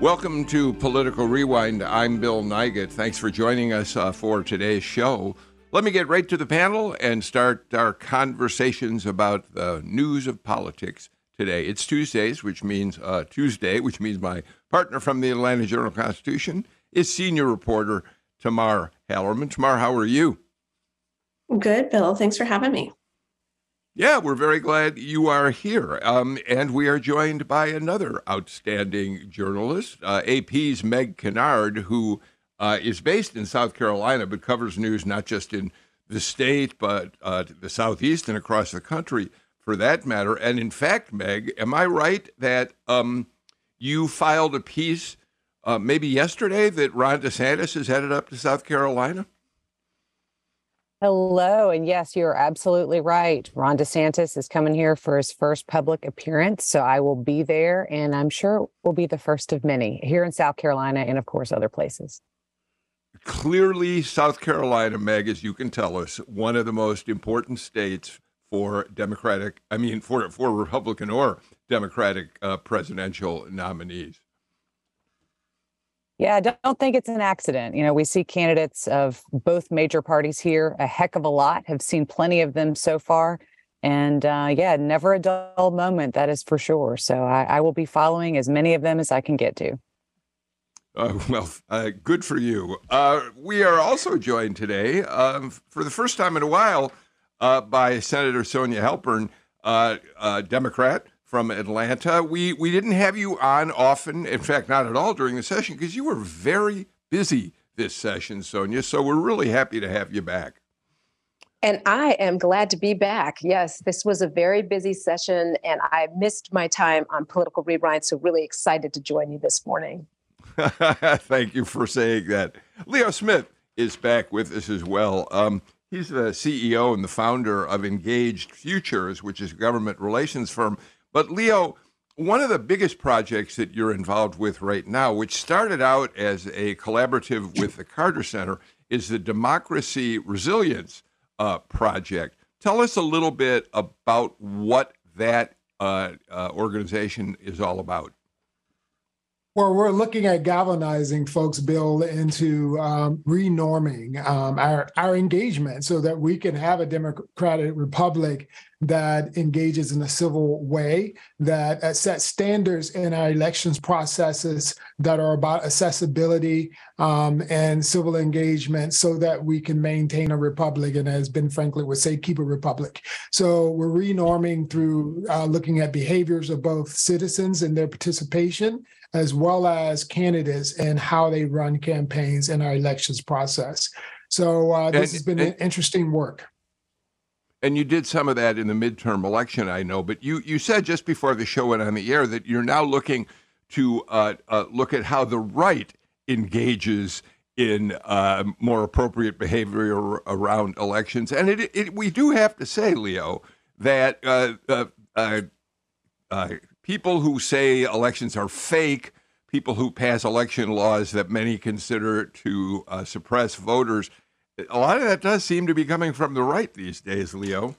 Welcome to Political Rewind. I'm Bill Nigut. Thanks for joining us uh, for today's show. Let me get right to the panel and start our conversations about the news of politics today. It's Tuesdays, which means uh, Tuesday, which means my partner from the Atlanta Journal Constitution is senior reporter Tamar Hallerman. Tamar, how are you? Good, Bill. Thanks for having me. Yeah, we're very glad you are here. Um, and we are joined by another outstanding journalist, uh, AP's Meg Kinnard, who uh, is based in South Carolina but covers news not just in the state, but uh, the Southeast and across the country for that matter. And in fact, Meg, am I right that um, you filed a piece uh, maybe yesterday that Ron DeSantis is headed up to South Carolina? Hello. And yes, you're absolutely right. Ron DeSantis is coming here for his first public appearance. So I will be there, and I'm sure it will be the first of many here in South Carolina and, of course, other places. Clearly, South Carolina, Meg, as you can tell us, one of the most important states for Democratic, I mean, for, for Republican or Democratic uh, presidential nominees. Yeah, I don't think it's an accident. You know, we see candidates of both major parties here a heck of a lot, have seen plenty of them so far. And uh, yeah, never a dull moment, that is for sure. So I, I will be following as many of them as I can get to. Uh, well, uh, good for you. Uh, we are also joined today um, for the first time in a while uh, by Senator Sonya Halpern, uh, Democrat from Atlanta. We we didn't have you on often, in fact, not at all during the session because you were very busy this session, Sonya. So we're really happy to have you back. And I am glad to be back. Yes, this was a very busy session, and I missed my time on Political Rewind. So really excited to join you this morning. Thank you for saying that. Leo Smith is back with us as well. Um, he's the CEO and the founder of Engaged Futures, which is a government relations firm but Leo, one of the biggest projects that you're involved with right now, which started out as a collaborative with the Carter Center, is the Democracy Resilience uh, Project. Tell us a little bit about what that uh, uh, organization is all about. Well, we're looking at galvanizing folks, Bill, into um, renorming um, our, our engagement so that we can have a democratic republic that engages in a civil way, that uh, sets standards in our elections processes that are about accessibility um, and civil engagement so that we can maintain a republic. And as Ben Franklin would say, keep a republic. So we're renorming through uh, looking at behaviors of both citizens and their participation as well as candidates and how they run campaigns in our elections process. So uh, this and, has been and, interesting work. And you did some of that in the midterm election, I know. But you you said just before the show went on the air that you're now looking to uh, uh, look at how the right engages in uh, more appropriate behavior around elections. And it, it, we do have to say, Leo, that uh, uh, uh, people who say elections are fake, people who pass election laws that many consider to suppress voters, a lot of that does seem to be coming from the right these days, Leo.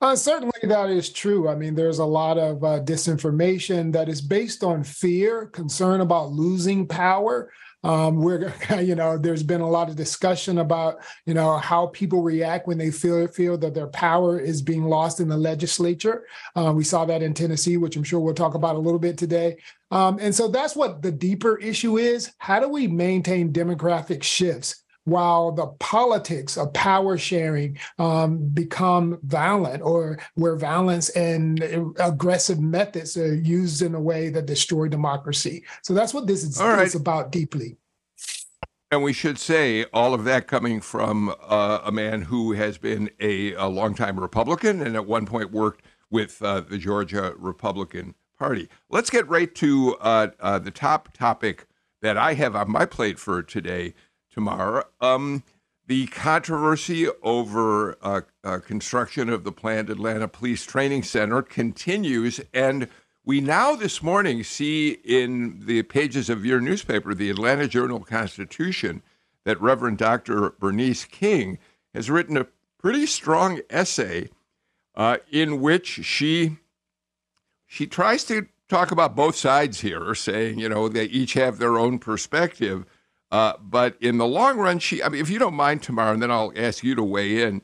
Uh, certainly, that is true. I mean, there's a lot of uh, disinformation that is based on fear, concern about losing power. Um, we're, you know, there's been a lot of discussion about, you know, how people react when they feel feel that their power is being lost in the legislature. Uh, we saw that in Tennessee, which I'm sure we'll talk about a little bit today. Um, and so that's what the deeper issue is. How do we maintain demographic shifts? While the politics of power sharing um, become violent or where violence and aggressive methods are used in a way that destroy democracy. So that's what this is, right. is about deeply. And we should say all of that coming from uh, a man who has been a, a longtime Republican and at one point worked with uh, the Georgia Republican Party. Let's get right to uh, uh, the top topic that I have on my plate for today, Tamar. Um, the controversy over uh, uh, construction of the planned Atlanta Police Training Center continues, and we now this morning see in the pages of your newspaper, the Atlanta Journal Constitution, that Reverend Dr. Bernice King has written a pretty strong essay uh, in which she she tries to talk about both sides here, saying you know they each have their own perspective. Uh, but in the long run, she I mean, if you don't mind, Tamar, and then I'll ask you to weigh in.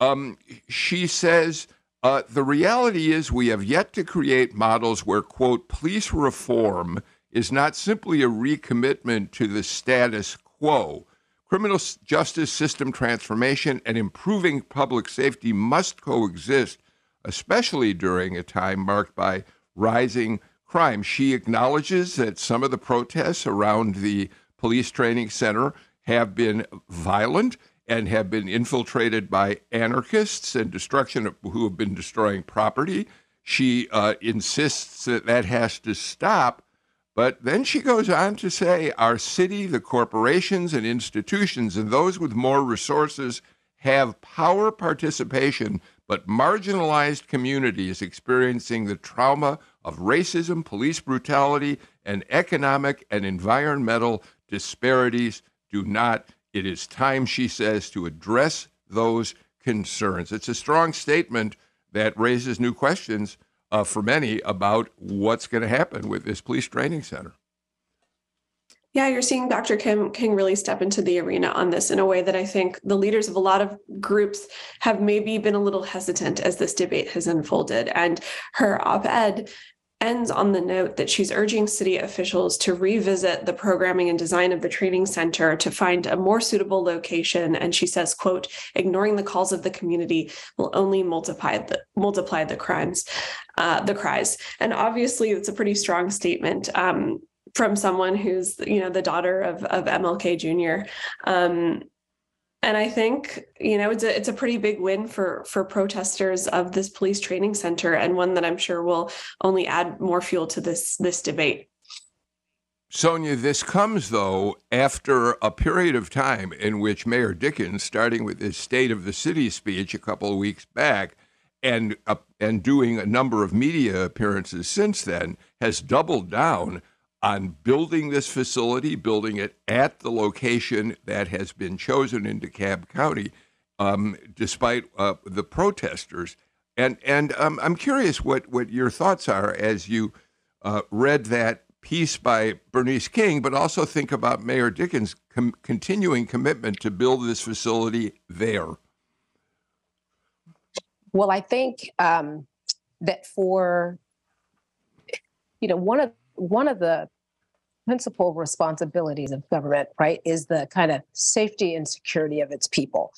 Um, she says uh, the reality is we have yet to create models where quote police reform is not simply a recommitment to the status quo. Criminal justice system transformation and improving public safety must coexist especially during a time marked by rising crime. She acknowledges that some of the protests around the police training center have been violent and have been infiltrated by anarchists and destruction of, who have been destroying property. She uh, insists that that has to stop. But then she goes on to say our city, the corporations and institutions, and those with more resources have power participation but marginalized communities experiencing the trauma of racism, police brutality, and economic and environmental disparities do not. It is time, she says, to address those concerns. It's a strong statement that raises new questions uh, for many about what's going to happen with this police training center. Yeah, you're seeing Dr. Kim King really step into the arena on this in a way that I think the leaders of a lot of groups have maybe been a little hesitant as this debate has unfolded. And her op ed ends on the note that she's urging city officials to revisit the programming and design of the training center to find a more suitable location and she says quote ignoring the calls of the community will only multiply the multiply the crimes uh, the cries and obviously it's a pretty strong statement um, from someone who's you know the daughter of of MLK Jr. Um, and I think you know it's a it's a pretty big win for for protesters of this police training center, and one that I'm sure will only add more fuel to this this debate. Sonya, this comes though after a period of time in which Mayor Dickens, starting with his State of the City speech a couple of weeks back, and uh, and doing a number of media appearances since then, has doubled down on building this facility, building it at the location that has been chosen in DeKalb County, um, despite uh, the protesters. And and um, I'm curious what what your thoughts are as you uh, read that piece by Bernice King, but also think about Mayor Dickens' com- continuing commitment to build this facility there. Well, I think um, that for you know one of one of the principal responsibilities of government, right, is the kind of safety and security of its people.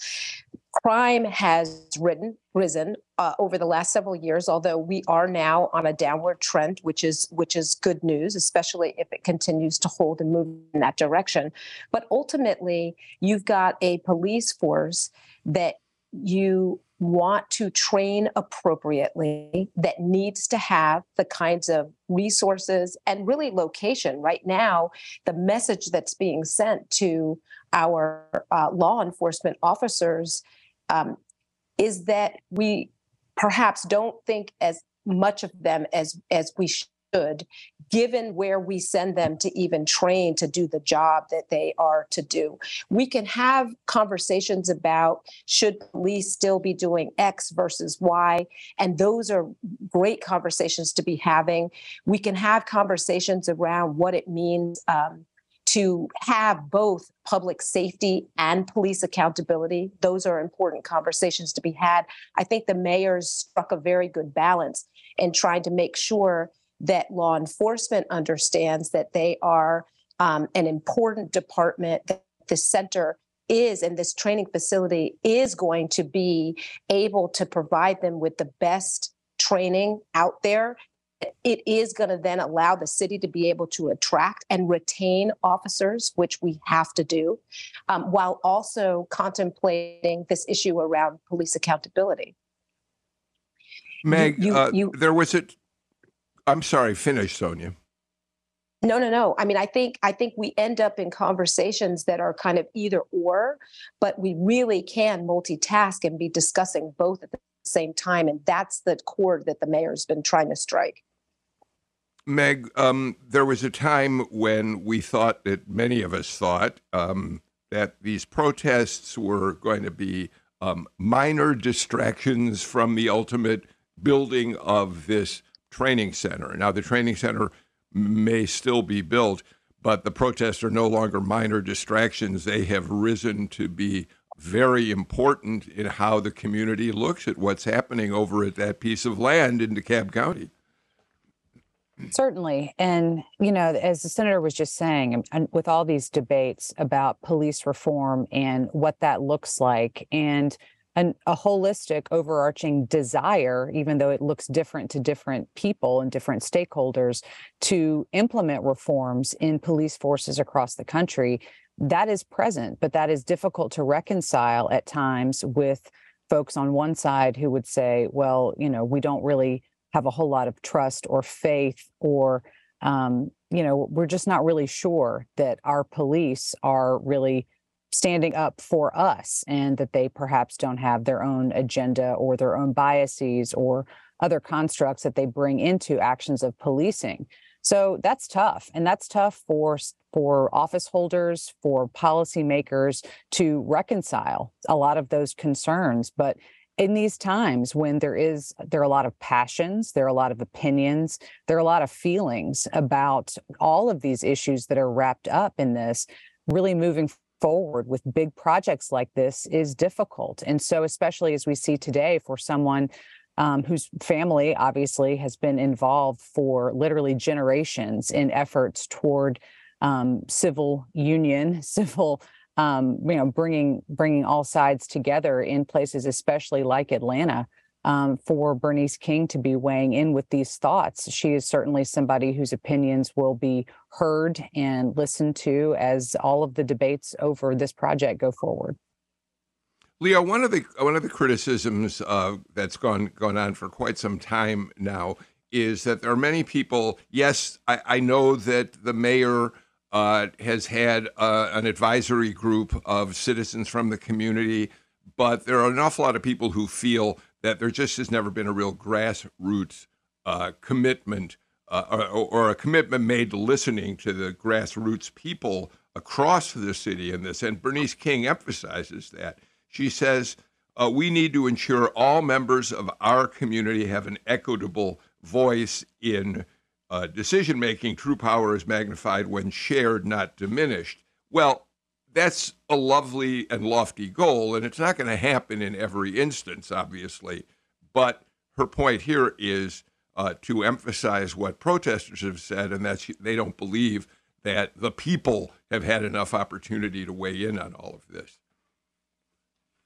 Crime has ridden, risen uh, over the last several years, although we are now on a downward trend, which is which is good news, especially if it continues to hold and move in that direction. But ultimately, you've got a police force that you want to train appropriately that needs to have the kinds of resources and really location. Right now the message that's being sent to our uh, law enforcement officers um, is that we perhaps don't think as much of them as as we should given where we send them to even train to do the job that they are to do. We can have conversations about should police still be doing X versus Y, and those are great conversations to be having. We can have conversations around what it means. Um, to have both public safety and police accountability. Those are important conversations to be had. I think the mayors struck a very good balance in trying to make sure that law enforcement understands that they are um, an important department, that the center is and this training facility is going to be able to provide them with the best training out there it is going to then allow the city to be able to attract and retain officers, which we have to do, um, while also contemplating this issue around police accountability. Meg, you, you, uh, you, there was a I'm sorry, finish, Sonya. No, no, no. I mean, I think I think we end up in conversations that are kind of either or, but we really can multitask and be discussing both at the same time, and that's the chord that the mayor's been trying to strike. Meg, um, there was a time when we thought that many of us thought um, that these protests were going to be um, minor distractions from the ultimate building of this training center. Now, the training center may still be built, but the protests are no longer minor distractions. They have risen to be very important in how the community looks at what's happening over at that piece of land in DeKalb County. Certainly. And, you know, as the senator was just saying, and with all these debates about police reform and what that looks like, and an, a holistic overarching desire, even though it looks different to different people and different stakeholders, to implement reforms in police forces across the country. That is present, but that is difficult to reconcile at times with folks on one side who would say, well, you know, we don't really have a whole lot of trust or faith or um, you know we're just not really sure that our police are really standing up for us and that they perhaps don't have their own agenda or their own biases or other constructs that they bring into actions of policing. So that's tough. And that's tough for for office holders, for policymakers to reconcile a lot of those concerns. But in these times when there is there are a lot of passions there are a lot of opinions there are a lot of feelings about all of these issues that are wrapped up in this really moving forward with big projects like this is difficult. And so, especially as we see today, for someone um, whose family obviously has been involved for literally generations in efforts toward um, civil union, civil, um, you know, bringing bringing all sides together in places, especially like Atlanta um, for Bernice King to be weighing in with these thoughts. She is certainly somebody whose opinions will be heard and listened to as all of the debates over this project go forward. Leo, one of the one of the criticisms uh, that's gone gone on for quite some time now is that there are many people. Yes, I, I know that the mayor uh, has had uh, an advisory group of citizens from the community, but there are an awful lot of people who feel that there just has never been a real grassroots uh, commitment uh, or, or, a commitment made to listening to the grassroots people across the city in this. And Bernice King emphasizes that. She says, uh, we need to ensure all members of our community have an equitable voice in uh, decision making. True power is magnified when shared, not diminished. Well, that's a lovely and lofty goal, and it's not going to happen in every instance, obviously. But her point here is uh, to emphasize what protesters have said, and that they don't believe that the people have had enough opportunity to weigh in on all of this.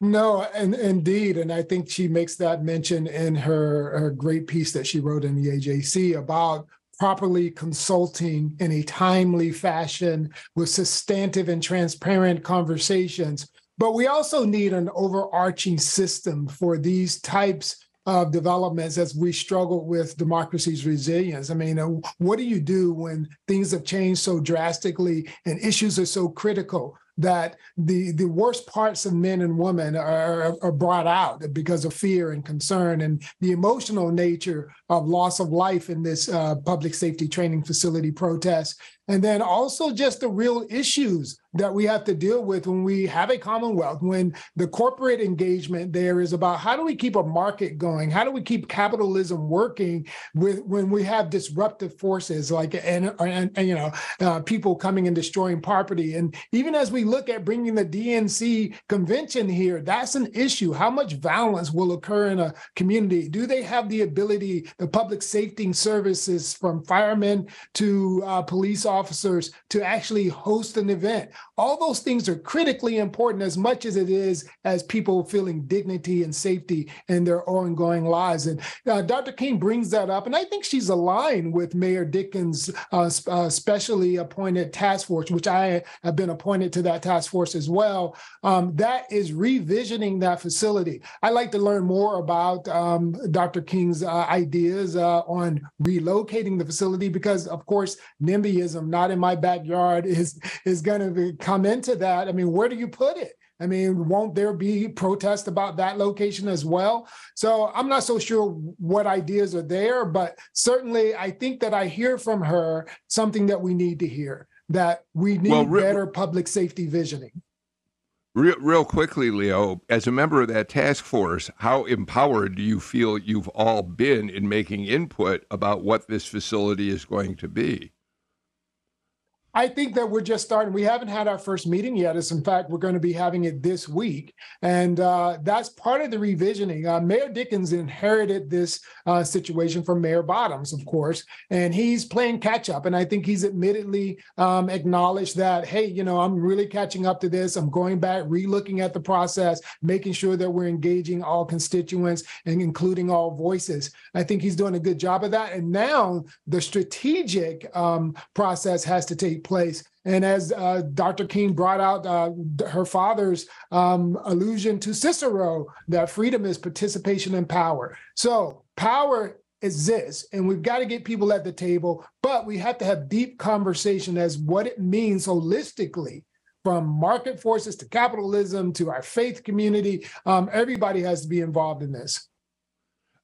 No, and indeed, and I think she makes that mention in her, her great piece that she wrote in the AJC about properly consulting in a timely fashion with substantive and transparent conversations. But we also need an overarching system for these types of developments as we struggle with democracy's resilience. I mean, uh, what do you do when things have changed so drastically and issues are so critical? That the the worst parts of men and women are, are brought out because of fear and concern and the emotional nature of loss of life in this uh, public safety training facility protest and then also just the real issues that we have to deal with when we have a commonwealth when the corporate engagement there is about how do we keep a market going? How do we keep capitalism working with when we have disruptive forces like and, and, and you know uh, people coming and destroying property? And even as we look at bringing the dnc convention here that's an issue. How much violence will occur in a community? Do they have the ability the public safety services from firemen to uh, police officers to actually host an event All those things are critically important as much as it is as people feeling dignity and safety in their ongoing lives. And uh, Dr. King brings that up, and I think she's aligned with Mayor Dickens' uh, uh, specially appointed task force, which I have been appointed to that task force as well. Um, that is revisioning that facility. I'd like to learn more about um, Dr. King's uh, ideas uh, on relocating the facility because, of course, NIMBYism, not in my backyard, is is going to come into that. I mean, where do you put it? I mean, won't there be protest about that location as well? So I'm not so sure what ideas are there, but certainly I think that I hear from her something that we need to hear that we need well, re- better public safety visioning. Real, real quickly, Leo, as a member of that task force, how empowered do you feel you've all been in making input about what this facility is going to be? I think that we're just starting. We haven't had our first meeting yet. As in fact, we're going to be having it this week, and uh, that's part of the revisioning. Uh, Mayor Dickens inherited this uh, situation from Mayor Bottoms, of course, and he's playing catch up. And I think he's admittedly um, acknowledged that, hey, you know, I'm really catching up to this. I'm going back, relooking at the process, making sure that we're engaging all constituents and including all voices. I think he's doing a good job of that. And now the strategic um, process has to take place. And as uh, Dr. King brought out uh, her father's um, allusion to Cicero, that freedom is participation in power. So power exists, and we've got to get people at the table, but we have to have deep conversation as what it means holistically from market forces to capitalism to our faith community. Um, everybody has to be involved in this.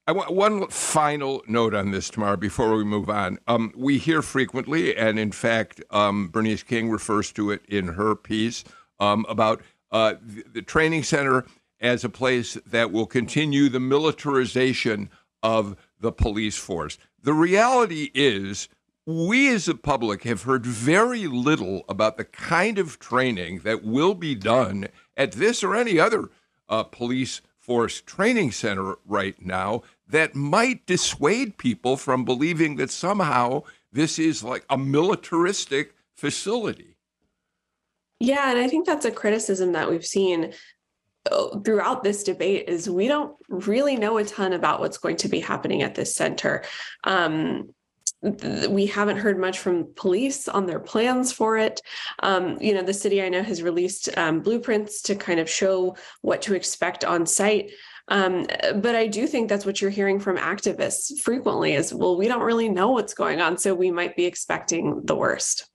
I want one final note on this Tamar before we move on. Um, we hear frequently, and in fact, um, Bernice King refers to it in her piece um, about uh, the, the, training center as a place that will continue the militarization of the police force. The reality is, we as a public have heard very little about the kind of training that will be done at this or any other uh, police force training center right now that might dissuade people from believing that somehow this is like a militaristic facility. Yeah, and I think that's a criticism that we've seen uh, throughout this debate is we don't really know a ton about what's going to be happening at this center. Um, we haven't heard much from police on their plans for it. Um, you know, the city I know has released um, blueprints to kind of show what to expect on site. Um, but I do think that's what you're hearing from activists frequently is, well, we don't really know what's going on, so we might be expecting the worst.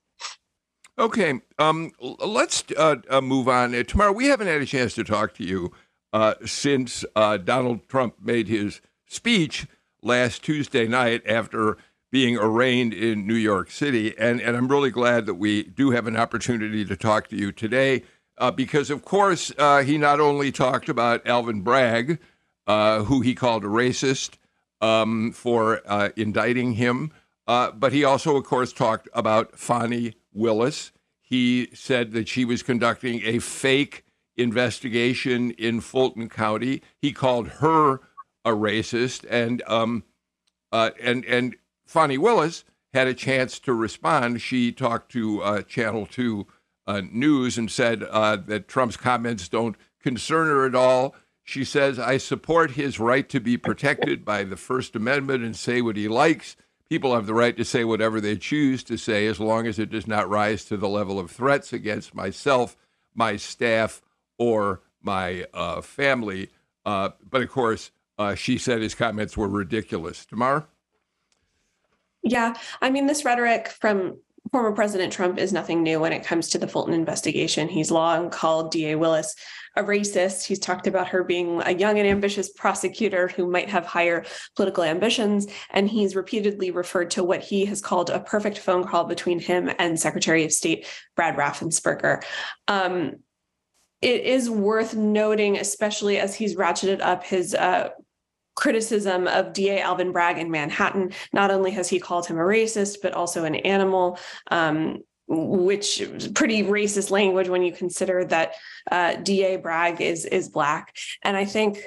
Okay, um, let's uh, uh, move on. Uh, Tamar, we haven't had a chance to talk to you uh, since uh, Donald Trump made his speech last Tuesday night after being arraigned in New York City. And, and I'm really glad that we do have an opportunity to talk to you today uh, because, of course, uh, he not only talked about Alvin Bragg, uh, who he called a racist um, for uh, indicting him, uh, but he also, of course, talked about Fani Willis. He said that she was conducting a fake investigation in Fulton County. He called her a racist, and um, uh, and and Fani Willis had a chance to respond. She talked to Channel Two uh, News and said uh, that Trump's comments don't concern her at all. She says, I support his right to be protected by the First Amendment and say what he likes. People have the right to say whatever they choose to say as long as it does not rise to the level of threats against myself, my staff, or my uh, family. Uh, but of course, uh, she said his comments were ridiculous. Tamar? Yeah, I mean, this rhetoric from former President Trump is nothing new when it comes to the Fulton investigation. He's long called DA Willis a racist. He's talked about her being a young and ambitious prosecutor who might have higher political ambitions. And he's repeatedly referred to what he has called a perfect phone call between him and Secretary of State Brad Raffensperger. Um, it is worth noting, especially as he's ratcheted up his uh, criticism of DA Alvin Bragg in Manhattan. Not only has he called him a racist, but also an animal. Um, which pretty racist language when you consider that uh, DA Bragg is is black, and I think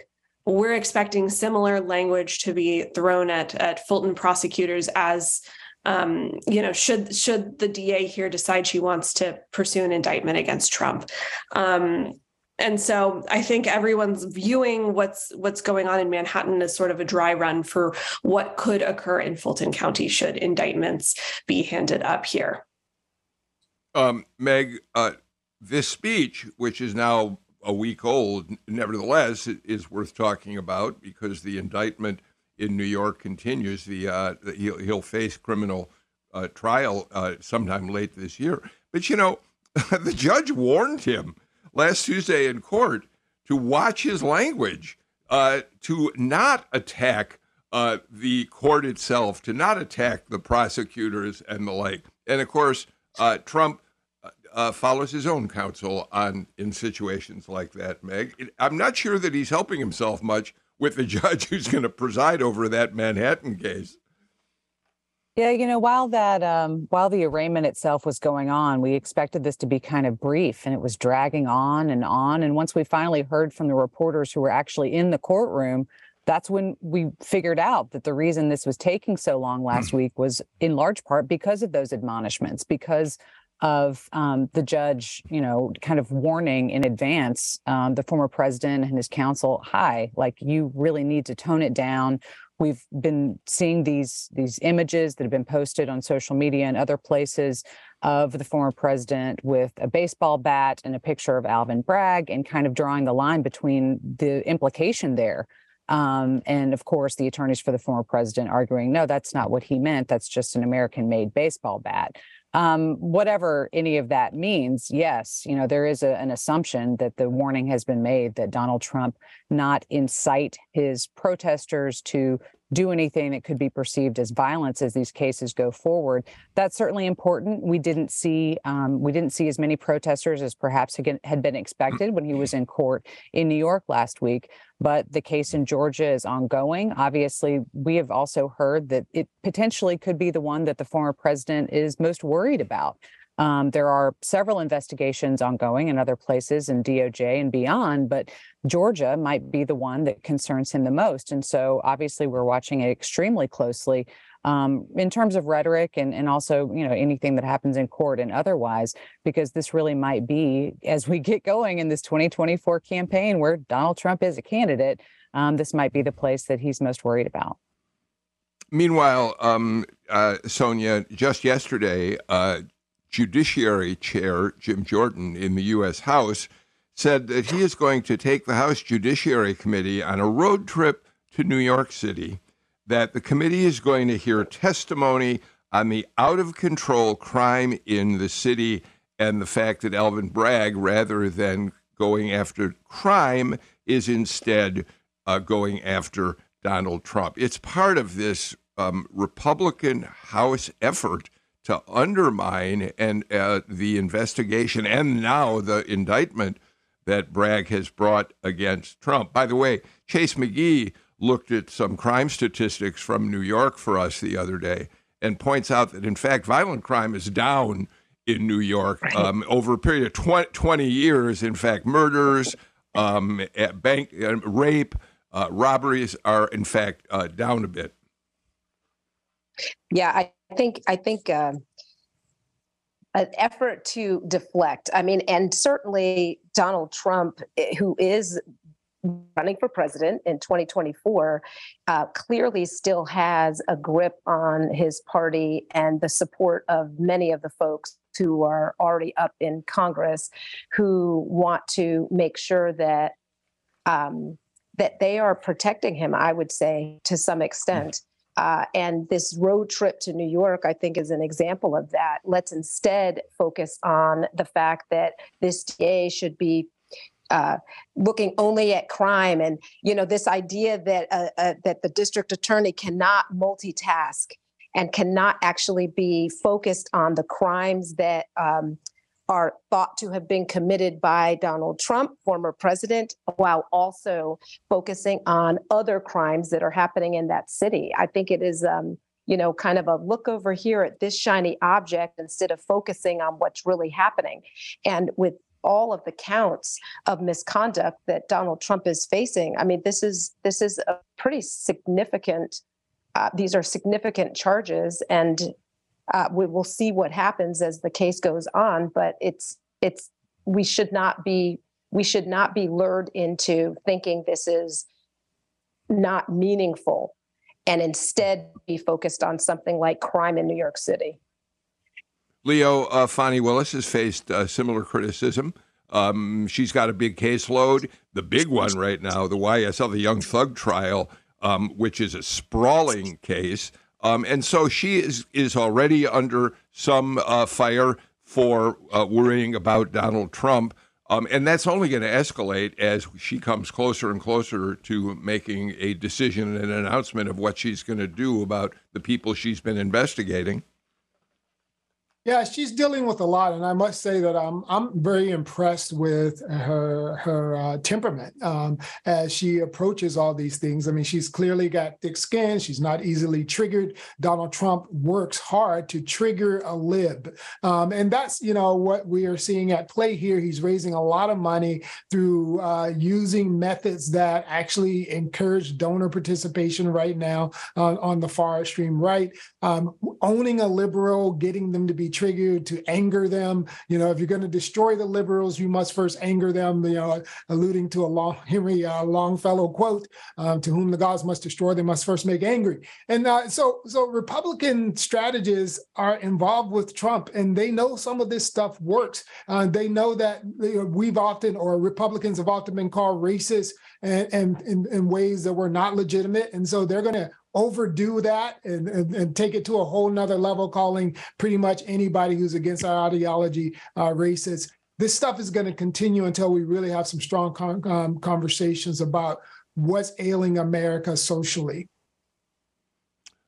we're expecting similar language to be thrown at at Fulton prosecutors as um, you know, should should the DA here decide she wants to pursue an indictment against Trump. Um, and so I think everyone's viewing what's what's going on in Manhattan as sort of a dry run for what could occur in Fulton County should indictments be handed up here. Um, Meg, uh, this speech, which is now a week old, nevertheless, is worth talking about because the indictment in New York continues. The uh, he'll, he'll face criminal uh, trial uh, sometime late this year. But you know, the judge warned him last Tuesday in court to watch his language, uh, to not attack uh, the court itself, to not attack the prosecutors and the like. And of course, uh, Trump uh, follows his own counsel on in situations like that. Meg, I'm not sure that he's helping himself much with the judge who's going to preside over that Manhattan case. Yeah, you know, while that um, while the arraignment itself was going on, we expected this to be kind of brief, and it was dragging on and on. And once we finally heard from the reporters who were actually in the courtroom, that's when we figured out that the reason this was taking so long last week was in large part because of those admonishments, because of um, the judge, you know, kind of warning in advance um, the former president and his counsel, "Hi, like you really need to tone it down." We've been seeing these these images that have been posted on social media and other places of the former president with a baseball bat and a picture of Alvin Bragg, and kind of drawing the line between the implication there. Um, and of course, the attorneys for the former president arguing, no, that's not what he meant. That's just an American made baseball bat um, whatever any of that means, yes, you know, there is a, an assumption that the warning has been made that Donald Trump not incite his protesters to do anything that could be perceived as violence as these cases go forward. That's certainly important. We didn't see um, we didn't see as many protesters as perhaps had been expected when he was in court in New York last week. But the case in Georgia is ongoing. Obviously, we have also heard that it potentially could be the one that the former president is most worried about. Um, there are several investigations ongoing in other places in DOJ and beyond, but Georgia might be the one that concerns him the most. And so obviously we're watching it extremely closely um, in terms of rhetoric and, and also, you know, anything that happens in court and otherwise, because this really might be, as we get going in this 2024 campaign where Donald Trump is a candidate, um, this might be the place that he's most worried about. Meanwhile, um, uh, Sonya, just yesterday, uh, Judiciary Chair Jim Jordan in the U.S. House said that he is going to take the House Judiciary Committee on a road trip to New York City, that the committee is going to hear testimony on the out of control crime in the city and the fact that Alvin Bragg, rather than going after crime, is instead uh, going after Donald Trump. It's part of this um, Republican House effort to undermine and uh, the investigation and now the indictment that Bragg has brought against Trump. By the way, Chase McGee looked at some crime statistics from New York for us the other day and points out that in fact violent crime is down in New York um, over a period of 20, 20 years. In fact, murders, um, bank uh, rape, uh, robberies are in fact uh, down a bit. Yeah, I think I think uh, an effort to deflect. I mean, and certainly Donald Trump, eh, who is running for president in 2024 uh, clearly still has a grip on his party and the support of many of the folks who are already up in Congress who want to make sure that um, that they are protecting him. I would say to some extent. Uh, and this road trip to New York, I think, is an example of that. Let's instead focus on the fact that this DA should be uh, looking only at crime, and you know this idea that uh, uh, that the district attorney cannot multitask and cannot actually be focused on the crimes that um, are thought to have been committed by Donald Trump, former president, while also focusing on other crimes that are happening in that city. I think it is, um, you know, kind of a look over here at this shiny object instead of focusing on what's really happening. And with all of the counts of misconduct that Donald Trump is facing, I mean, this is this is a pretty significant. Uh, these are significant charges, and uh, we will see what happens as the case goes on. But it's it's we should not be we should not be lured into thinking this is not meaningful and instead be focused on something like crime in New York City. Leo, uh, Fani Willis has faced uh, similar criticism. Um, she's got a big caseload. The big one right now, the YSL, the Young Thug trial, um, which is a sprawling case. Um, and so she is, is already under some uh, fire for uh, worrying about Donald Trump. Um, and that's only going to escalate as she comes closer and closer to making a decision and an announcement of what she's going to do about the people she's been investigating. Yeah, she's dealing with a lot, and I must say that I'm I'm very impressed with her her uh, temperament um, as she approaches all these things. I mean, she's clearly got thick skin. She's not easily triggered. Donald Trump works hard to trigger a lib, um, and that's you know what we are seeing at play here. He's raising a lot of money through uh, using methods that actually encourage donor participation right now uh, on the far extreme right, um, owning a liberal, getting them to be triggered to anger them. You know, if you're going to destroy the liberals, you must first anger them. You know, alluding to a long Henry uh, Longfellow quote: uh, "To whom the gods must destroy, they must first make angry." And uh, so, so Republican strategists are involved with Trump, and they know some of this stuff works. Uh, they know that we've often, or Republicans have often been called racist and, and in ways that were not legitimate, and so they're going to overdo that and, and, and, take it to a whole nother level, calling pretty much anybody who's against our ideology uh, racist. This stuff is going to continue until we really have some strong con- um, conversations about what's ailing America socially.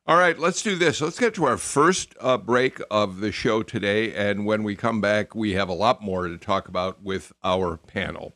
All right, let's do this. Let's get to our first uh, break of the show today. And when we come back, we have a lot more to talk about with our panel.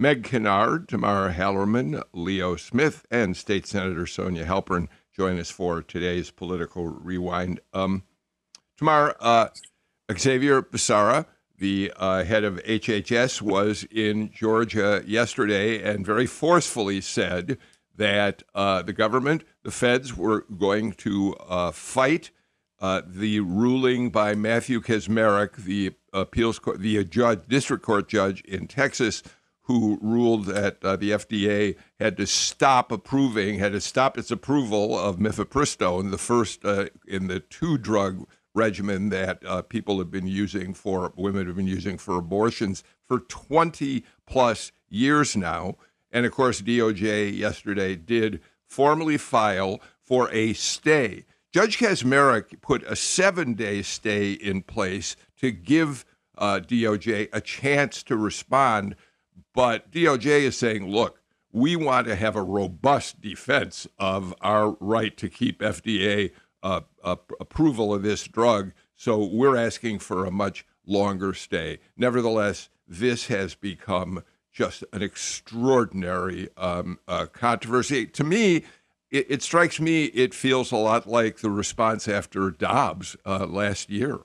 Meg Kinnard, Tamar Hallerman, Leo Smith, and State Senator Sonya Halpern join us for today's political rewind. Um, Tamar, uh, Xavier Becerra, the uh, head of HHS, was in Georgia yesterday and very forcefully said that uh, the government, the feds, were going to uh, fight uh, the ruling by Matthew Kacsmaryk, the appeals court, the judge, district court judge in Texas who ruled that uh, the FDA had to stop approving, had to stop its approval of mifepristone, the first uh, in the two drug regimen that uh, people have been using for women have been using for abortions for 20 plus years now. And of course, DOJ yesterday did formally file for a stay. Judge Kacsmaryk put a seven day stay in place to give uh, DOJ a chance to respond but DOJ is saying, look, we want to have a robust defense of our right to keep FDA uh, uh, approval of this drug. So we're asking for a much longer stay. Nevertheless, this has become just an extraordinary um, uh, controversy. To me, it, it, strikes me it feels a lot like the response after Dobbs uh, last year.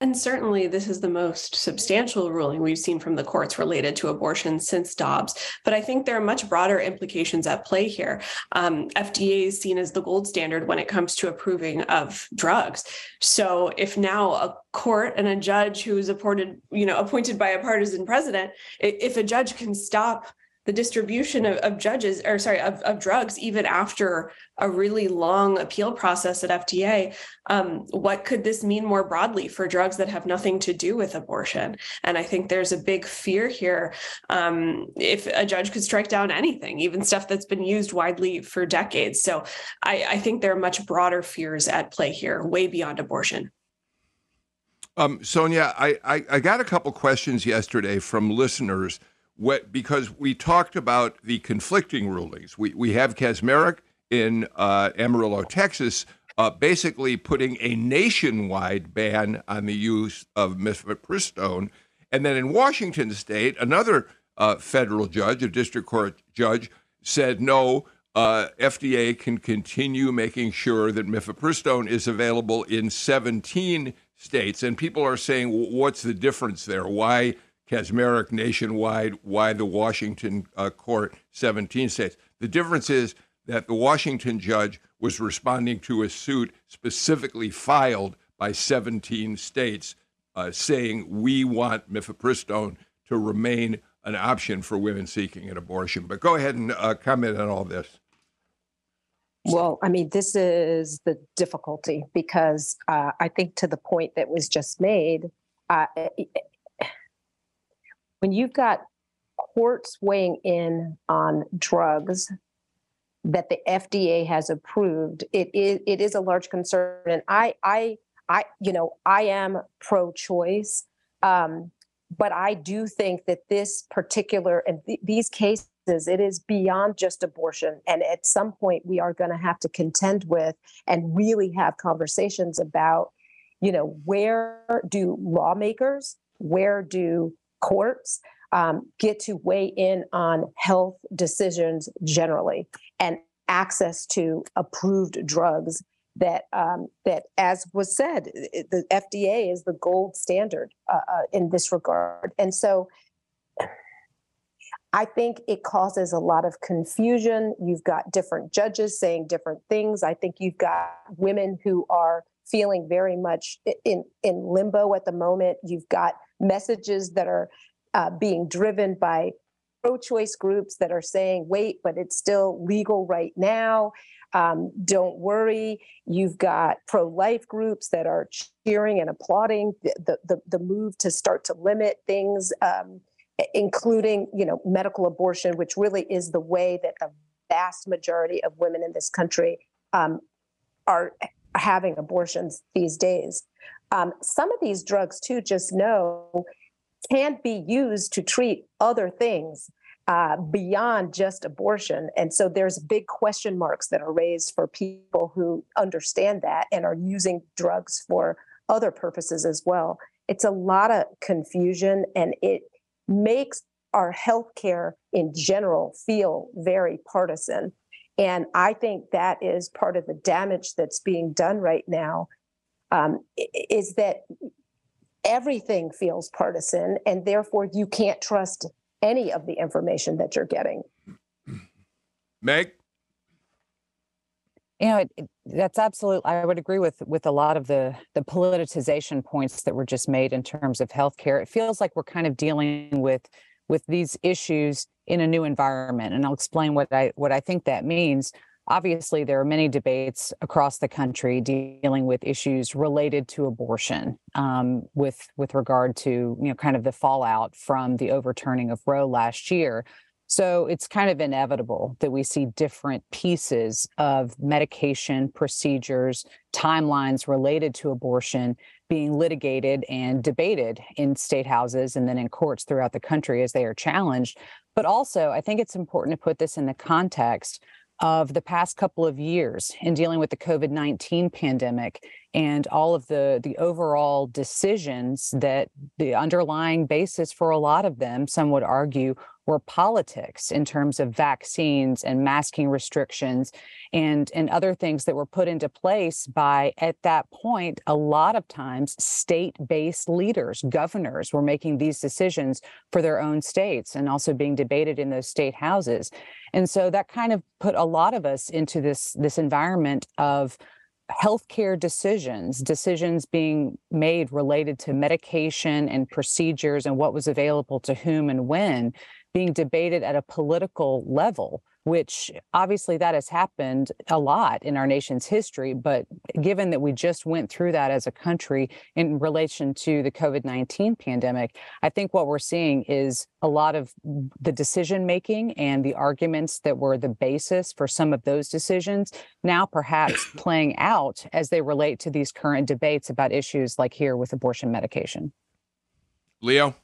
And certainly, this is the most substantial ruling we've seen from the courts related to abortion since Dobbs. But I think there are much broader implications at play here. Um, FDA is seen as the gold standard when it comes to approving of drugs. So, if now a court and a judge who is appointed, you know, appointed by a partisan president, if a judge can stop the distribution of, of judges or sorry of, of, drugs even after a really long appeal process at fda um, what could this mean more broadly for drugs that have nothing to do with abortion? And i think there's a big fear here um, if a judge could strike down anything even stuff that's been used widely for decades. So I, I think there are much broader fears at play here way beyond abortion. Um, Sonya I, I, I got a couple questions yesterday from listeners what, because we talked about the conflicting rulings. We, we have Kacsmaryk in uh, Amarillo, Texas, uh, basically putting a nationwide ban on the use of mifepristone. And then in Washington state, another uh, federal judge, a district court judge, said no, uh, FDA can continue making sure that mifepristone is available in 17 states. And people are saying, what's the difference there? Why Kacsmaryk nationwide? Why the Washington uh, court 17 states? The difference is that the Washington judge was responding to a suit specifically filed by 17 states uh, saying we want mifepristone to remain an option for women seeking an abortion. But go ahead and uh, comment on all this. Well, I mean, this is the difficulty because uh, I think to the point that was just made, uh, when you've got courts weighing in on drugs that the FDA has approved, it is it is a large concern. And I I I you know I am pro-choice, um, but I do think that this particular and th- these cases it is beyond just abortion. And at some point, we are going to have to contend with and really have conversations about, you know, where do lawmakers, where do courts um, get to weigh in on health decisions generally and access to approved drugs that um, that as was said the fda is the gold standard uh, uh, in this regard and so I think it causes a lot of confusion. You've got different judges saying different things. I think you've got women who are feeling very much in in limbo at the moment. You've got messages that are uh, being driven by pro-choice groups that are saying, "Wait, but it's still legal right now." Um, don't worry. You've got pro-life groups that are cheering and applauding the the, the move to start to limit things. Um, including you know medical abortion which really is the way that the vast majority of women in this country um, are having abortions these days. Um, some of these drugs too just know can't be used to treat other things uh, beyond just abortion. And so there's big question marks that are raised for people who understand that and are using drugs for other purposes as well. It's a lot of confusion and it makes our healthcare in general feel very partisan. And I think that is part of the damage that's being done right now. Um, is that everything feels partisan, and therefore you can't trust any of the information that you're getting. Meg? you know it, it, that's absolute i would agree with with a lot of the the politicization points that were just made in terms of healthcare it feels like we're kind of dealing with with these issues in a new environment. And i'll explain what i what i think that means. Obviously there are many debates across the country dealing with issues related to abortion um, with with regard to you know kind of the fallout from the overturning of roe last year so it's kind of inevitable that we see different pieces of medication, procedures, timelines related to abortion being litigated and debated in state houses and then in courts throughout the country as they are challenged. But also, I think it's important to put this in the context of the past couple of years in dealing with the COVID 19 pandemic and all of the, the overall decisions that the underlying basis for a lot of them, some would argue, were politics in terms of vaccines and masking restrictions and, and other things that were put into place by, at that point, a lot of times state based leaders, governors were making these decisions for their own states and also being debated in those state houses. And so that kind of put a lot of us into this, this environment of healthcare decisions, decisions being made related to medication and procedures and what was available to whom and when being debated at a political level which obviously that has happened a lot in our nation's history. But given that we just went through that as a country in relation to the COVID 19 pandemic, I think what we're seeing is a lot of the decision making and the arguments that were the basis for some of those decisions now perhaps playing out as they relate to these current debates about issues like here with abortion medication. Leo?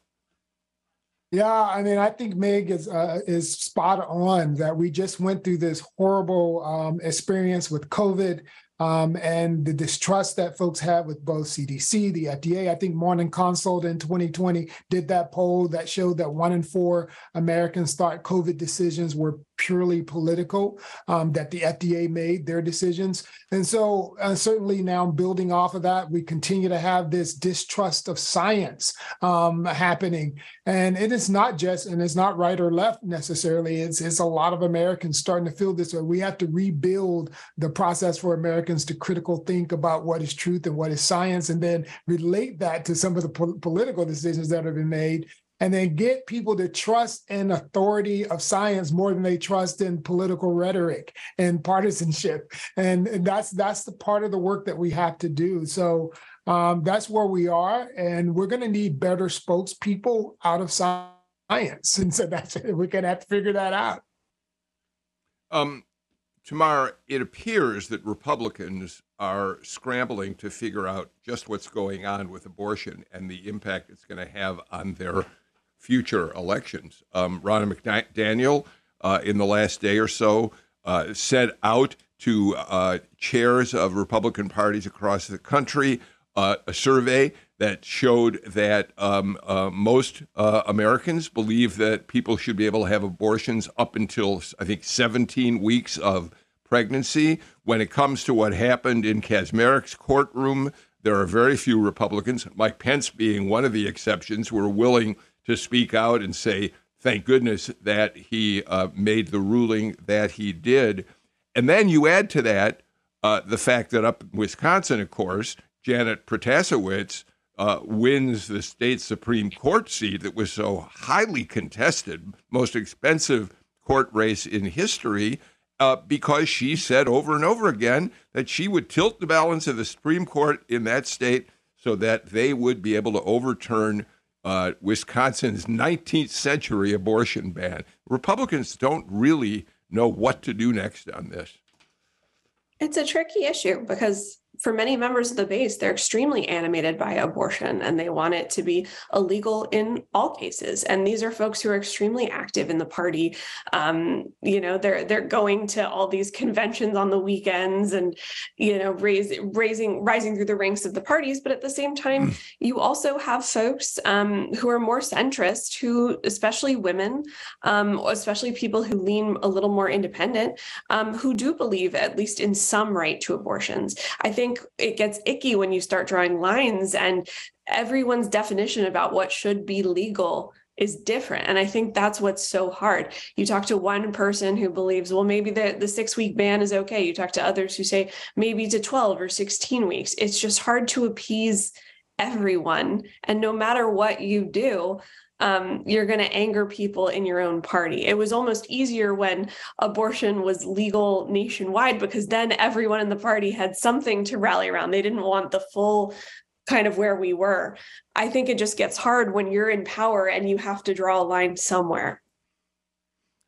Yeah, I mean, I think Meg is uh, is spot on that we just went through this horrible um, experience with COVID um, and the distrust that folks have with both CDC, the FDA. I think Morning Consult in 2020 did that poll that showed that one in four Americans thought COVID decisions were purely political, um, that the FDA made their decisions. And so, uh, certainly now building off of that, we continue to have this distrust of science um, happening. And it is not just, and it's not right or left necessarily, it's, it's a lot of Americans starting to feel this way. We have to rebuild the process for Americans to critical think about what is truth and what is science, and then relate that to some of the po- political decisions that have been made and then get people to trust in authority of science more than they trust in political rhetoric and partisanship. And, and that's that's the part of the work that we have to do. So um, that's where we are and we're going to need better spokespeople out of science. And so that's we're going to have to figure that out. Um, Tamar, it appears that Republicans are scrambling to figure out just what's going on with abortion and the impact it's going to have on their future elections. Um, Ronna McDaniel, uh, in the last day or so, uh, set out to uh, chairs of Republican parties across the country uh, a survey that showed that um, uh, most uh, Americans believe that people should be able to have abortions up until, I think, 17 weeks of pregnancy. When it comes to what happened in Kacsmaryk's courtroom, there are very few Republicans, Mike Pence being one of the exceptions, who are willing to speak out and say, thank goodness that he uh, made the ruling that he did. And then you add to that uh, the fact that up in Wisconsin, of course, Janet Protasiewicz uh, wins the state Supreme Court seat that was so highly contested, most expensive court race in history, uh, because she said over and over again that she would tilt the balance of the Supreme Court in that state so that they would be able to overturn uh, Wisconsin's 19th century abortion ban. Republicans don't really know what to do next on this. It's a tricky issue because for many members of the base, they're extremely animated by abortion and they want it to be illegal in all cases. And these are folks who are extremely active in the party. Um, you know, they're they're going to all these conventions on the weekends and you know, raise, raising rising through the ranks of the parties. But at the same time, mm. you also have folks um, who are more centrist, who especially women, um, especially people who lean a little more independent, um, who do believe at least in some right to abortions. I think think it gets icky when you start drawing lines and everyone's definition about what should be legal is different and i think that's what's so hard. You talk to one person who believes well maybe the, the six week ban is okay. You talk to others who say maybe to 12 or 16 weeks. It's just hard to appease everyone and no matter what you do um, you're going to anger people in your own party. It was almost easier when abortion was legal nationwide because then everyone in the party had something to rally around. They didn't want the full kind of where we were. I think it just gets hard when you're in power and you have to draw a line somewhere.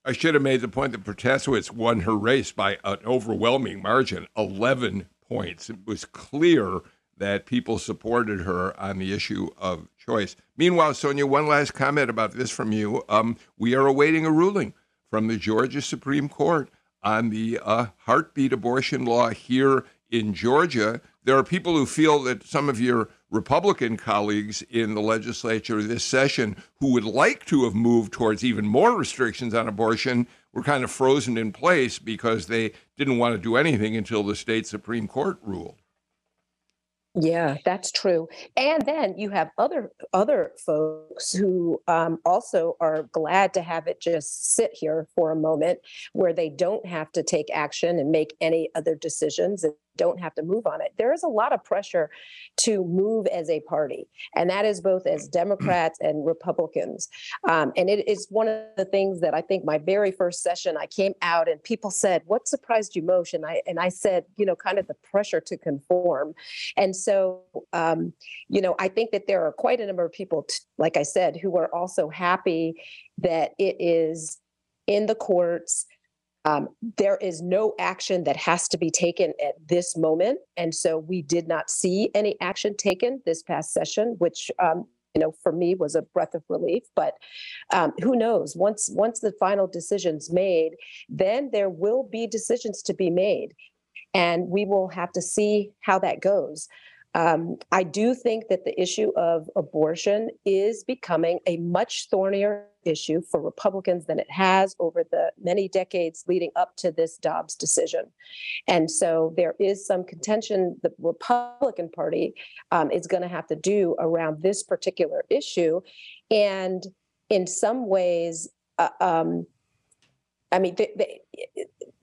I should have made the point that Protasiewicz won her race by an overwhelming margin, 11 points. It was clear that people supported her on the issue of choice. Meanwhile, Sonya, one last comment about this from you. Um, we are awaiting a ruling from the Georgia Supreme Court on the uh, heartbeat abortion law here in Georgia. There are people who feel that some of your Republican colleagues in the legislature this session who would like to have moved towards even more restrictions on abortion were kind of frozen in place because they didn't want to do anything until the state Supreme Court ruled. Yeah, that's true. And then you have other other folks who um, also are glad to have it just sit here for a moment, where they don't have to take action and make any other decisions don't have to move on it. There is a lot of pressure to move as a party, and that is both as Democrats and Republicans. Um, and it is one of the things that I think my very first session, I came out and people said, "What surprised you most?" And I and I said, you know, kind of the pressure to conform. And so, um, you know, I think that there are quite a number of people, t- like I said, who are also happy that it is in the courts um, there is no action that has to be taken at this moment. And so we did not see any action taken this past session, which um, you know, for me was a breath of relief. But um, who knows? Once once the final decision's made, then there will be decisions to be made, and we will have to see how that goes. Um, I do think that the issue of abortion is becoming a much thornier issue for Republicans than it has over the many decades leading up to this Dobbs decision. And so there is some contention the Republican Party um, is going to have to do around this particular issue. And in some ways, uh, um, I mean, they, they,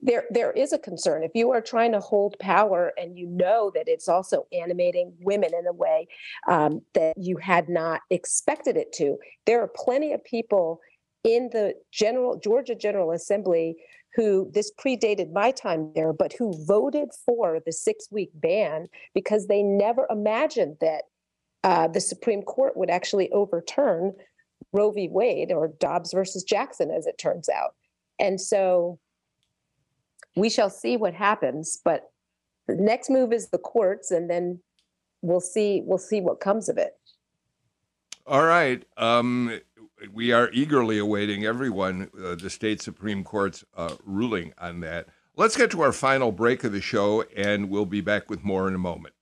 there there is a concern. If you are trying to hold power and you know that it's also animating women in a way um, that you had not expected it to there are plenty of people in the general georgia general assembly who this predated my time there but who voted for the six week ban because they never imagined that uh, the supreme court would actually overturn roe v. Wade or dobbs versus jackson as it turns out. And so we shall see what happens. But the next move is the courts, and then we'll see. We'll see what comes of it. All right. Um, we are eagerly awaiting everyone uh, the state supreme court's uh, ruling on that. Let's get to our final break of the show, and we'll be back with more in a moment.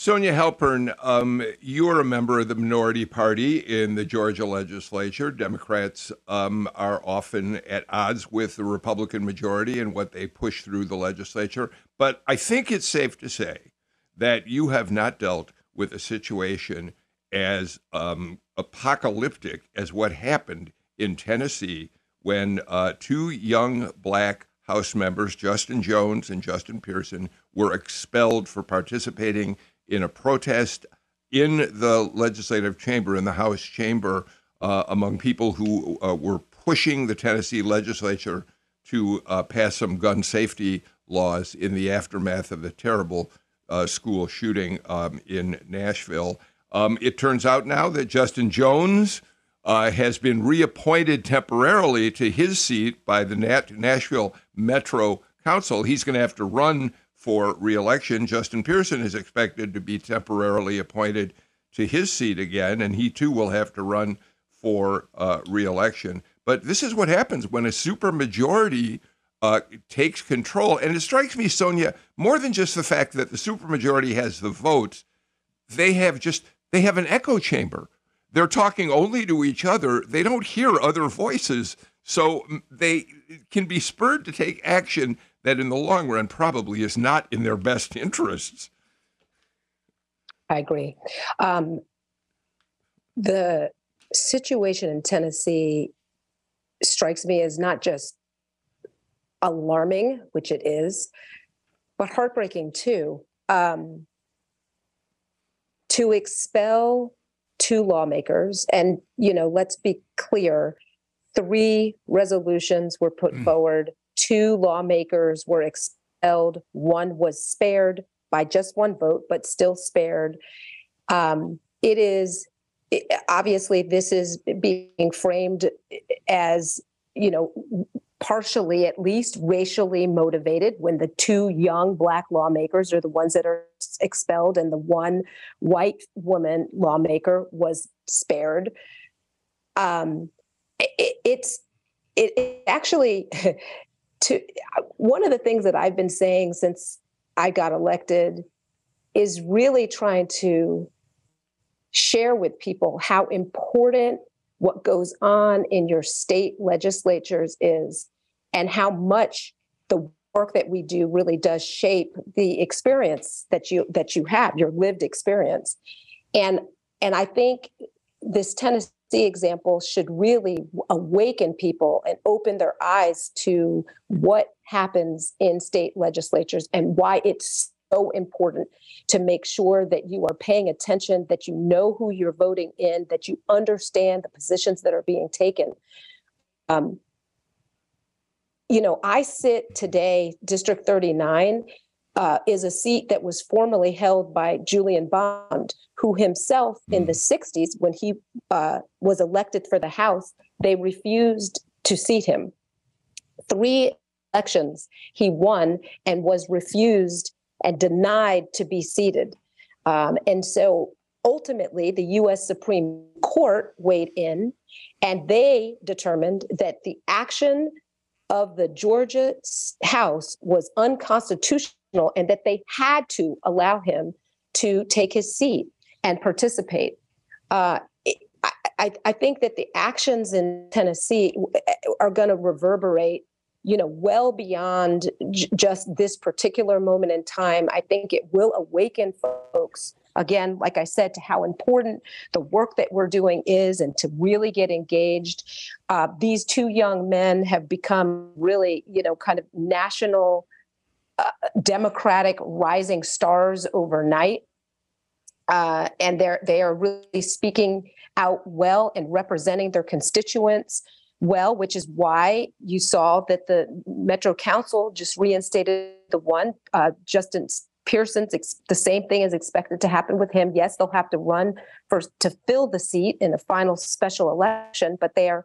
Sonya Halpern, um, you are a member of the minority party in the Georgia legislature. Democrats um, are often at odds with the Republican majority and what they push through the legislature. But I think it's safe to say that you have not dealt with a situation as um, apocalyptic as what happened in Tennessee when uh, two young black House members, Justin Jones and Justin Pearson, were expelled for participating in a protest in the legislative chamber, in the House chamber, uh, among people who uh, were pushing the Tennessee legislature to uh, pass some gun safety laws in the aftermath of the terrible uh, school shooting um, in Nashville. Um, it turns out now that Justin Jones uh, has been reappointed temporarily to his seat by the Nat- Nashville Metro Council. He's going to have to run for reelection. Justin Pearson is expected to be temporarily appointed to his seat again, and he too will have to run for uh, reelection. But this is what happens when a supermajority uh, takes control. And it strikes me, Sonya, more than just the fact that the supermajority has the votes, they have just they have an echo chamber. They're talking only to each other. They don't hear other voices. So they can be spurred to take action that in the long run probably is not in their best interests. I agree. Um, the situation in Tennessee strikes me as not just alarming, which it is, but heartbreaking too. Um, to expel two lawmakers, and you know, let's be clear, three resolutions were put mm. forward two lawmakers were expelled. One was spared by just one vote, but still spared. Um, it is it, obviously this is being framed as you know partially at least racially motivated when the two young black lawmakers are the ones that are expelled and the one white woman lawmaker was spared um, it, it's it, it actually to uh, one of the things that I've been saying since I got elected is really trying to share with people how important what goes on in your state legislatures is and how much the work that we do really does shape the experience that you that you have your lived experience. And and i think this Tennessee example should really awaken people and open their eyes to what happens in state legislatures and why it's so important to make sure that you are paying attention, that you know who you're voting in, that you understand the positions that are being taken. Um, you know, I sit today, District 39 uh, is a seat that was formerly held by Julian Bond, who himself in the 60s, mm. when he uh, was elected for the House, they refused to seat him three elections he won and was refused and denied to be seated. Um, and so ultimately, the US Supreme Court weighed in and they determined that the action of the Georgia House was unconstitutional and that they had to allow him to take his seat and participate. Uh, I, I, think that the actions in Tennessee are going to reverberate, you know, well beyond j- just this particular moment in time. I think it will awaken folks again, like I said, to how important the work that we're doing is and to really get engaged. Uh, these two young men have become really, you know, kind of national democratic rising stars overnight. Uh, and they're they are really speaking out well and representing their constituents well, which is why you saw that the Metro Council just reinstated the one uh, Justin Pearson's ex- the same thing is expected to happen with him. Yes, they'll have to run for to fill the seat in a final special election, but they are,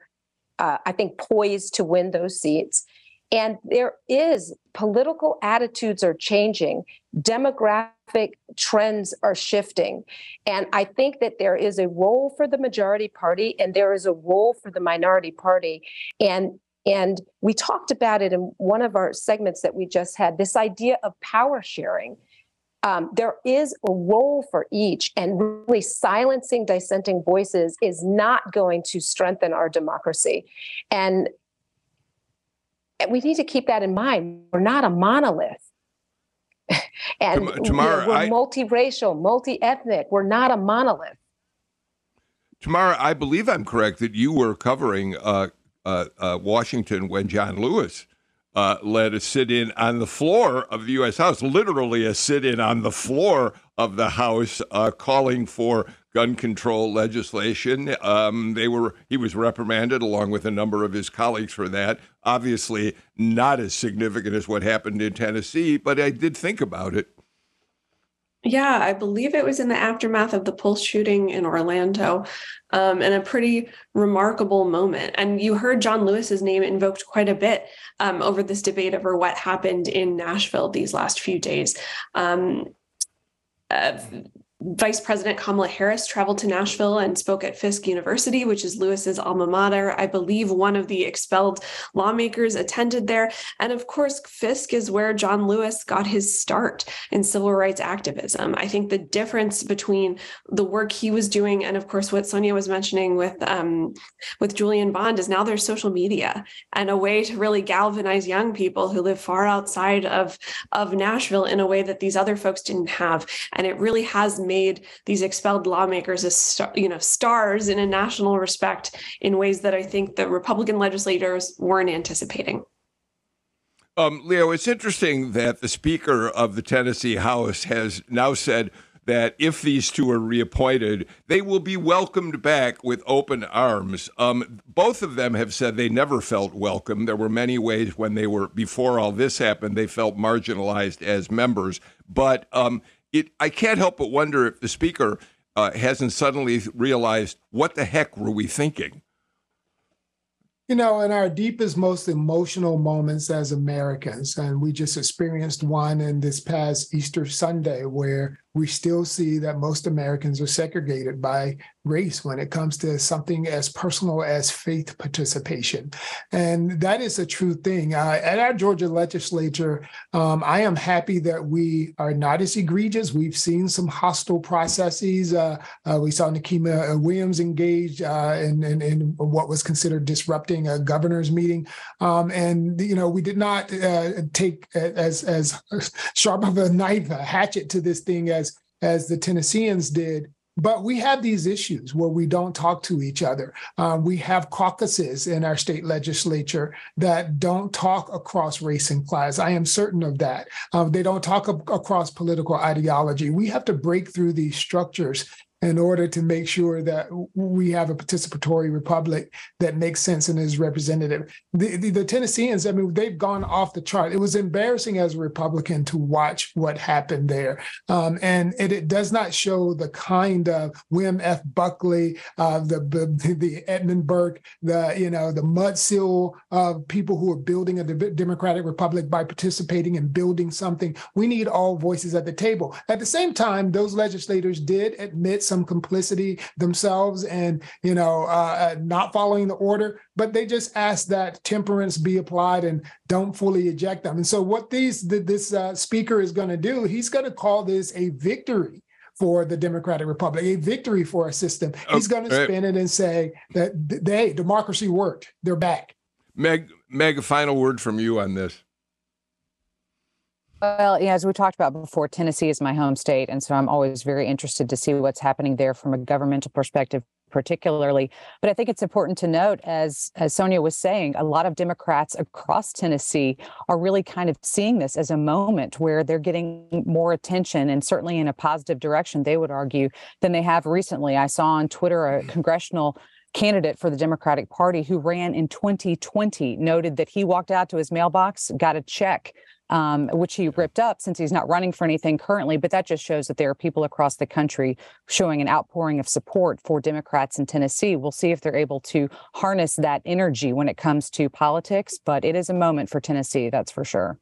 uh, I think, poised to win those seats. And there is political attitudes are changing, demographic trends are shifting. And I think that there is a role for the majority party and there is a role for the minority party. And and we talked about it in one of our segments that we just had this idea of power sharing. Um, there is a role for each, and really silencing dissenting voices is not going to strengthen our democracy. And, we need to keep that in mind. We're not a monolith. and Tamara, know, we're I, multiracial, multi-ethnic. We're not a monolith. Tamara, I believe I'm correct that you were covering uh, uh, uh, Washington when John Lewis uh, led a sit in on the floor of the U.S. House, literally a sit in on the floor of the House, uh, calling for gun control legislation. Um, they were he was reprimanded along with a number of his colleagues for that. Obviously, not as significant as what happened in Tennessee, but I did think about it. Yeah, I believe it was in the aftermath of the Pulse shooting in Orlando, um, and a pretty remarkable moment. And you heard John Lewis's name invoked quite a bit um, over this debate over what happened in Nashville these last few days. Um, uh, Vice President Kamala Harris traveled to Nashville and spoke at Fisk University, which is Lewis's alma mater. I believe one of the expelled lawmakers attended there. And of course, Fisk is where John Lewis got his start in civil rights activism. I think the difference between the work he was doing and, of course, what Sonya was mentioning with um, with Julian Bond is now there's social media and a way to really galvanize young people who live far outside of of Nashville in a way that these other folks didn't have. And it really has made these expelled lawmakers as star, you know stars in a national respect in ways that I think the Republican legislators weren't anticipating. Um, Leo, it's interesting that the Speaker of the Tennessee House has now said that if these two are reappointed, they will be welcomed back with open arms. Um, both of them have said they never felt welcome. There were many ways when they were, before all this happened, they felt marginalized as members. But um, it, I can't help but wonder if the speaker uh, hasn't suddenly realized what the heck were we thinking? You know, in our deepest, most emotional moments as Americans, and we just experienced one in this past Easter Sunday where we still see that most Americans are segregated by race when it comes to something as personal as faith participation. And that is a true thing. Uh, at our Georgia legislature, um, I am happy that we are not as egregious. We've seen some hostile processes. Uh, uh, we saw Nikema Williams engaged uh, in, in, in, what was considered disrupting a governor's meeting. Um, and, you know, we did not uh, take as, as sharp of a knife, a hatchet to this thing as as the Tennesseans did. But we have these issues where we don't talk to each other. Um, we have caucuses in our state legislature that don't talk across race and class. I am certain of that. Um, they don't talk across political ideology. We have to break through these structures in order to make sure that we have a participatory republic that makes sense and is representative. The, the, the, Tennesseans, I mean, they've gone off the chart. It was embarrassing as a Republican to watch what happened there. Um, and it, it, does not show the kind of William F. Buckley, uh, the, the, the Edmund Burke, the, you know, the mudsill of people who are building a democratic republic by participating and building something. We need all voices at the table. At the same time, those legislators did admit some complicity themselves and you know uh, uh, not following the order but they just ask that temperance be applied and don't fully eject them and so what these this uh, speaker is going to do he's going to call this a victory for the Democratic Republic, a victory for a system. He's going to spin it and say that they democracy worked. They're back. Meg, Meg, a final word from you on this. Well, yeah, as we talked about before, Tennessee is my home state. And so I'm always very interested to see what's happening there from a governmental perspective particularly but i think it's important to note as as sonya was saying a lot of democrats across tennessee are really kind of seeing this as a moment where they're getting more attention and certainly in a positive direction they would argue than they have recently i saw on twitter a mm. congressional candidate for the Democratic Party who ran in 2020 noted that he walked out to his mailbox, got a check um, which he ripped up since he's not running for anything currently. But that just shows that there are people across the country showing an outpouring of support for Democrats in Tennessee. We'll see if they're able to harness that energy when it comes to politics. But it is a moment for Tennessee, that's for sure.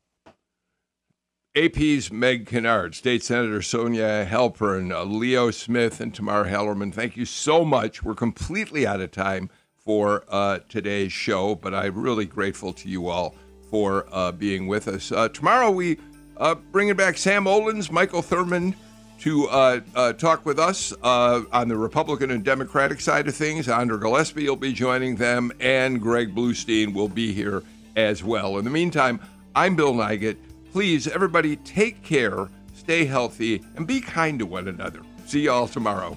AP's Meg Kinnard, State Senator Sonya Halpern, uh, Leo Smith, and Tamar Hallerman, thank you so much. We're completely out of time for uh, today's show, but I'm really grateful to you all for uh, being with us. Uh, tomorrow we uh, bringing back Sam Olens, Michael Thurmond to uh, uh, talk with us uh, on the Republican and Democratic side of things. Andra Gillespie will be joining them, and Greg Bluestein will be here as well. In the meantime, I'm Bill Nigut. Please, everybody, take care, stay healthy, and be kind to one another. See y'all tomorrow.